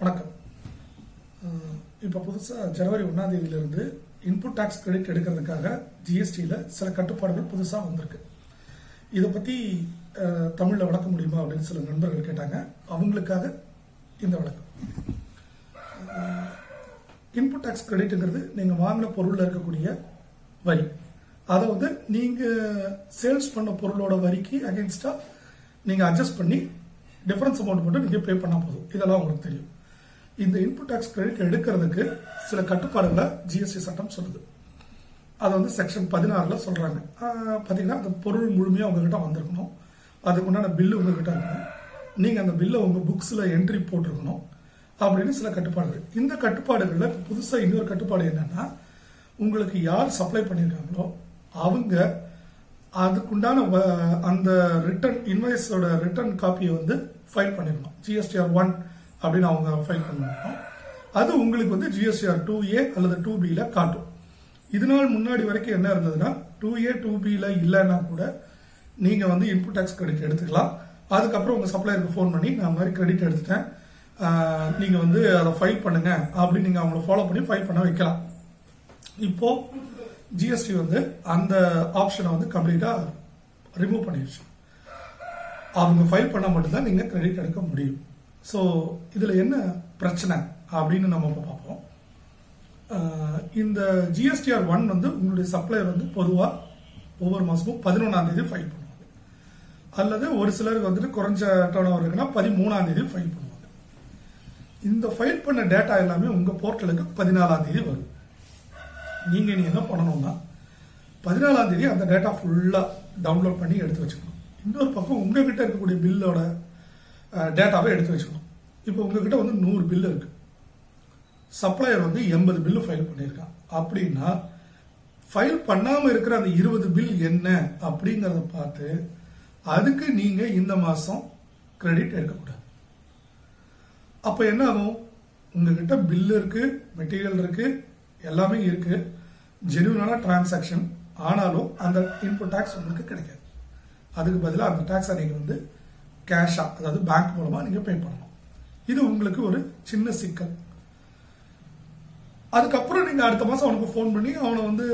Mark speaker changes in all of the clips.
Speaker 1: வணக்கம். இப்போ புதுசாக ஜனவரி ஒன்றாம் தேதியிலிருந்து இன்புட் டேக்ஸ் கிரெடிட் எடுக்கிறதுக்காக ஜிஎஸ்டியில் சில கட்டுப்பாடுகள் புதுசாக வந்திருக்கு. இதை பற்றி தமிழில் வளர்க்க முடியுமா அப்படின்னு சில நண்பர்கள் கேட்டாங்க. அவங்களுக்காக இந்த விளக்கம். இன்புட் டேக்ஸ் கிரெடிட்டுங்கிறது நீங்கள் வாங்கின பொருளில் இருக்கக்கூடிய வரி. அதை வந்து நீங்கள் சேல்ஸ் பண்ண பொருளோட வரிக்கு அகேன்ஸ்டாக நீங்கள் அட்ஜஸ்ட் பண்ணி டிஃபரன்ஸ் அமௌண்ட் மட்டும் நீங்கள் பே பண்ணால் போதும். இதெல்லாம் உங்களுக்கு தெரியும். இந்த இன்புட் டேக்ஸ் கிரெடிட் எடுக்கிறதுக்கு சில கட்டுப்பாடுகளை ஜிஎஸ்டி சட்டம் சொல்லுது. அதை வந்து செக்ஷன் பதினாறில் சொல்கிறாங்க பார்த்தீங்கன்னா அந்த பொருள் முழுமையாக உங்ககிட்ட வந்திருக்கணும். அதுக்கு உண்டான பில்லு உங்ககிட்ட இருக்கணும். நீங்கள் அந்த பில்லை உங்கள் புக்ஸில் என்ட்ரி போட்டிருக்கணும். அப்படின்னு சில கட்டுப்பாடுகள். இந்த கட்டுப்பாடுகளில் புதுசாக இன்னொரு கட்டுப்பாடு என்னன்னா உங்களுக்கு யார் சப்ளை பண்ணியிருக்காங்களோ அவங்க அதுக்குண்டான வ- அந்த ரிட்டர்ன் இன்வாய்ஸோட ரிட்டர்ன் காப்பியை வந்து ஃபைல் பண்ணிடணும் ஜிஎஸ்டிஆர் ஒன் அப்படின்னு அவங்க ஃபைல் பண்ணுவாங்க அது உங்களுக்கு வந்து ஜிஎஸ்டிஆர் டூ ஏ அல்லது டூ பியில் காட்டும். இது நாள் முன்னாடி வரைக்கும் என்ன இருந்ததுன்னா டூ ஏ டூ பியில் இல்லைன்னா கூட நீங்கள் வந்து இன்புட் டேக்ஸ் கிரெடிட் எடுத்துக்கலாம். அதுக்கப்புறம் உங்கள் சப்ளையருக்கு ஃபோன் பண்ணி நான் மாதிரி கிரெடிட் எடுத்துட்டேன். நீங்கள் வந்து அதை ஃபைல் பண்ணுங்க. அப்படின்னு நீங்கள் அவங்கள ஃபாலோ பண்ணி ஃபைல் பண்ண வைக்கலாம். இப்போ ஜிஎஸ்டி வந்து அந்த ஆப்ஷனை வந்து கம்ப்ளீட்டாக ரிமூவ் பண்ணிடுச்சு அவங்க ஃபைல் பண்ணால் மட்டும்தான் நீங்கள் கிரெடிட் எடுக்க முடியும். ஸோ இதில் என்ன பிரச்சனை அப்படின்னு நம்ம இப்போ பார்ப்போம். இந்த ஜிஎஸ்டிஆர் ஒன் வந்து உங்களுடைய சப்ளையர் வந்து பொதுவாக ஒவ்வொரு மாதமும் பதினொன்றாம் தேதி ஃபைல் பண்ணுவாங்க. அல்லது ஒரு சிலருக்கு வந்துட்டு குறைஞ்ச டர்ன் ஓவர் இருக்குன்னா பதிமூணாம் தேதி ஃபைல் பண்ணுவாங்க. இந்த ஃபைல் பண்ண டேட்டா எல்லாமே உங்கள் போர்ட்டலுக்கு பதினாலாம் தேதி வரும். நீங்கள் நீ என்ன பண்ணணும்னா பதினாலாம் தேதி அந்த டேட்டா ஃபுல்லாக டவுன்லோட் பண்ணி எடுத்து வச்சுக்கணும். இன்னொரு பக்கம் உங்ககிட்ட இருக்கக்கூடிய பில்லோட டேட்டாவை எடுத்து வச்சுக்கணும். இப்போ உங்ககிட்ட வந்து நூறு பில் இருக்கு. சப்ளையர் வந்து எண்பது பில்லு ஃபைல் பண்ணியிருக்கான் அப்படின்னா ஃபைல் பண்ணாமல் இருக்கிற அந்த இருபது பில் என்ன? அப்படிங்கிறத பார்த்து அதுக்கு நீங்க இந்த மாசம் கிரெடிட் எடுக்கக்கூடாது. அப்போ என்ன ஆகும்? உங்ககிட்ட பில் இருக்கு மெட்டீரியல் இருக்கு எல்லாமே இருக்கு. ஜெனுவனான டிரான்சாக்ஷன் ஆனாலும் அந்த இன்புட் டாக்ஸ் உங்களுக்கு கிடைக்காது. அதுக்கு பதிலாக அந்த டாக்ஸை நீங்கள் வந்து கேஷாக அதாவது பேங்க் மூலமாக நீங்கள் பே பண்ணணும். இது உங்களுக்கு ஒரு சின்ன சிக்கல். அதுக்கப்புறம் நீங்கள் அடுத்த மாதம் அவனுக்கு ஃபோன் பண்ணி அவனை வந்து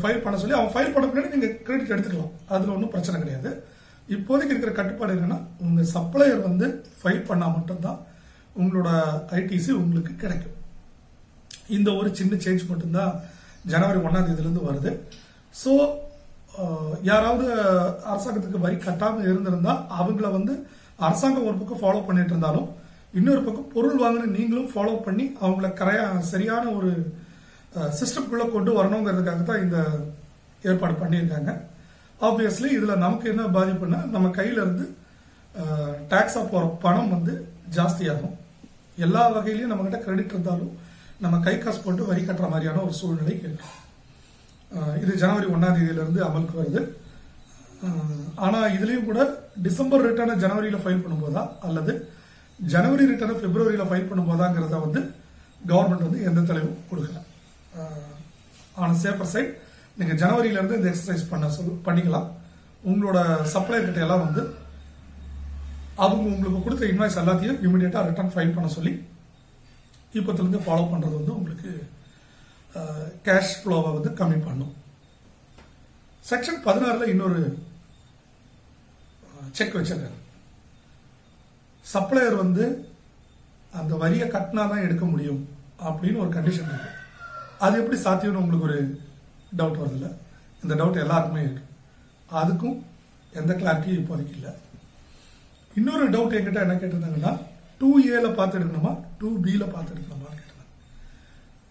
Speaker 1: ஃபைல் பண்ண சொல்லி அவன் ஃபைல் பண்ண பின்னாடி நீங்கள் கிரெடிட் எடுத்துக்கலாம். அதில் ஒன்றும் பிரச்சனை கிடையாது. இப்போதைக்கு இருக்கிற கட்டுப்பாடு என்னன்னா உங்கள் சப்ளையர் வந்து ஃபைல் பண்ணால் மட்டும்தான் உங்களோட ஐடிசி உங்களுக்கு கிடைக்கும். இந்த ஒரு சின்ன சேஞ்ச் மட்டும்தான் ஜனவரி ஒன்றாம் தேதியிலேருந்து வருது. ஸோ யாராவது அரசாங்கத்துக்கு வரி கட்டாமல் இருந்திருந்தா அவங்கள வந்து அரசாங்கம் ஒரு பக்கம் ஃபாலோ பண்ணிட்டு இருந்தாலும் இன்னொரு பக்கம் பொருள் வாங்கின நீங்களும் ஃபாலோ பண்ணி அவங்கள கரையா சரியான ஒரு சிஸ்டம்குள்ளே கொண்டு வரணுங்கிறதுக்காக தான் இந்த ஏற்பாடு பண்ணியிருக்காங்க. ஆப்வியஸ்லி இதில் நமக்கு என்ன பாதிப்புன்னா நம்ம கையிலேருந்து இருந்து போகிற பணம் வந்து ஜாஸ்தியாகும். எல்லா வகையிலையும் நம்மக்கிட்ட கிரெடிட் இருந்தாலும் நம்ம கை காசு போட்டு வரி கட்டுற மாதிரியான ஒரு சூழ்நிலை இருக்குது இது ஜனவரி ஒன்னாம் தேதியிலிருந்து அமலுக்கு வருது. ஆனால் இதுலேயும் கூட டிசம்பர் ரிட்டர்னை ஜனவரியில் ஃபைல் பண்ணும்போதா? அல்லது ஜனவரி ரிட்டர்னை பிப்ரவரியில் ஃபைல் பண்ணும்போதாங்கிறத வந்து கவர்மெண்ட் வந்து எந்த தெளிவும் கொடுக்கல. ஆனால் சேஃபர் சைட் நீங்கள் ஜனவரியிலேருந்து இந்த எக்ஸசைஸ் பண்ண சொல் பண்ணிக்கலாம். உங்களோட சப்ளையர் கிட்ட எல்லாம் வந்து அவங்க உங்களுக்கு கொடுத்த இன்வாய்ஸ் எல்லாத்தையும் இமீடியட்டாக ரிட்டர்ன் ஃபைல் பண்ண சொல்லி இப்போத்துலேருந்து ஃபாலோ பண்ணுறது வந்து உங்களுக்கு கேஷ் ஃப்ளோவை வந்து கம்மி பண்ணும். செக்ஷன் பதினாறுல இன்னொரு செக் வச்சிருக்காங்க சப்ளையர் வந்து அந்த வரியை கட்டினா தான் எடுக்க முடியும் அப்படின்னு ஒரு கண்டிஷன் இருக்கு. அது எப்படி சாத்தியம்னு உங்களுக்கு ஒரு டவுட் வருதுல்ல? இந்த டவுட் எல்லாருக்குமே இருக்கு. அதுக்கும் எந்த கிளாரிட்டியும் இப்போதைக்கு இல்லை. இன்னொரு டவுட் என்கிட்ட என்ன கேட்டிருந்தாங்கன்னா டூ ஏல பார்த்து எடுக்கணுமா? டூ பில பார்த்து எடுக்கணுமா?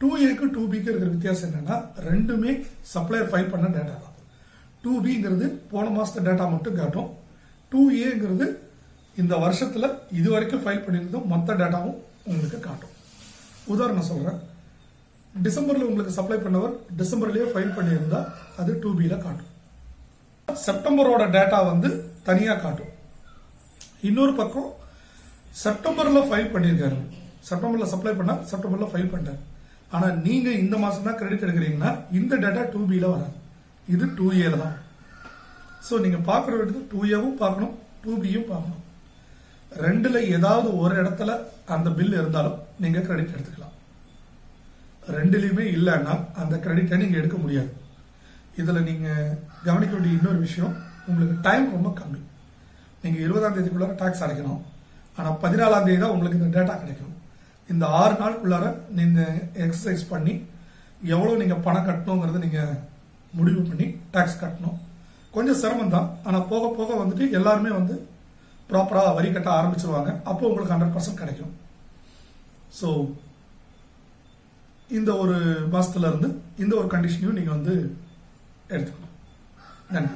Speaker 1: டூ ஏக்கு டூ பிக்கு இருக்கிற வித்தியாசம் என்னன்னா ரெண்டுமே சப்ளையர் ஃபைல் பண்ண டேட்டா தான். டூ பிங்கிறது போன மாசத்து டேட்டா மட்டும் காட்டும். டூ ஏங்கிறது இந்த வருஷத்துல இது வரைக்கும் ஃபைல் பண்ணியிருந்தோம் மொத்த டேட்டாவும் உங்களுக்கு காட்டும். உதாரணம் சொல்றேன். டிசம்பர்ல உங்களுக்கு சப்ளை பண்ணவர் டிசம்பர்லயே ஃபைல் பண்ணியிருந்தா அது டூ பில காட்டும். செப்டம்பரோட டேட்டா வந்து தனியா காட்டும். இன்னொரு பக்கம் செப்டம்பர்ல ஃபைல் பண்ணியிருக்காரு. செப்டம்பர்ல சப்ளை பண்ணால் செப்டம்பர்ல ஃபைல் பண்ணிட்டாரு. ஆனா நீங்க இந்த மாசம் தான் கிரெடிட் எடுக்கிறீங்கன்னா இந்த டேட்டா டூ பில வராது. இது டூ ஏல தான். ஸோ நீங்க பார்க்குற வேண்டியது டூ ஏவும் பார்க்கணும் டூ பியும் பார்க்கணும். ரெண்டுல ஏதாவது ஒரு இடத்துல அந்த பில் இருந்தாலும் நீங்க கிரெடிட் எடுத்துக்கலாம். ரெண்டுலயுமே இல்லைன்னா அந்த கிரெடிட்டை நீங்க எடுக்க முடியாது. இதுல நீங்க கவனிக்க வேண்டிய இன்னொரு விஷயம் உங்களுக்கு டைம் ரொம்ப கம்மி. நீங்க இருபதாம் தேதிக்குள்ள டாக்ஸ் அடைக்கணும். ஆனா பதினாலாம் தேதி தான் உங்களுக்கு இந்த டேட்டா கிடைக்கும். இந்த ஆறு நாளுக்குள்ளார நீங்க எக்ஸசைஸ் பண்ணி எவ்வளவு நீங்க பணம் கட்டணுங்கிறத நீங்க முடிவு பண்ணி டாக்ஸ் கட்டணும். கொஞ்சம் சிரமம் தான். ஆனால் போக போக வந்துட்டு எல்லாருமே வந்து ப்ராப்பராக வரி கட்ட ஆரம்பிச்சிருவாங்க. அப்போ உங்களுக்கு ஹண்ட்ரட் பர்சன்ட் கிடைக்கும். ஸோ இந்த ஒரு மாசத்துல இருந்து இந்த ஒரு கண்டிஷனையும் நீங்க வந்து எடுத்துக்கணும். நன்றி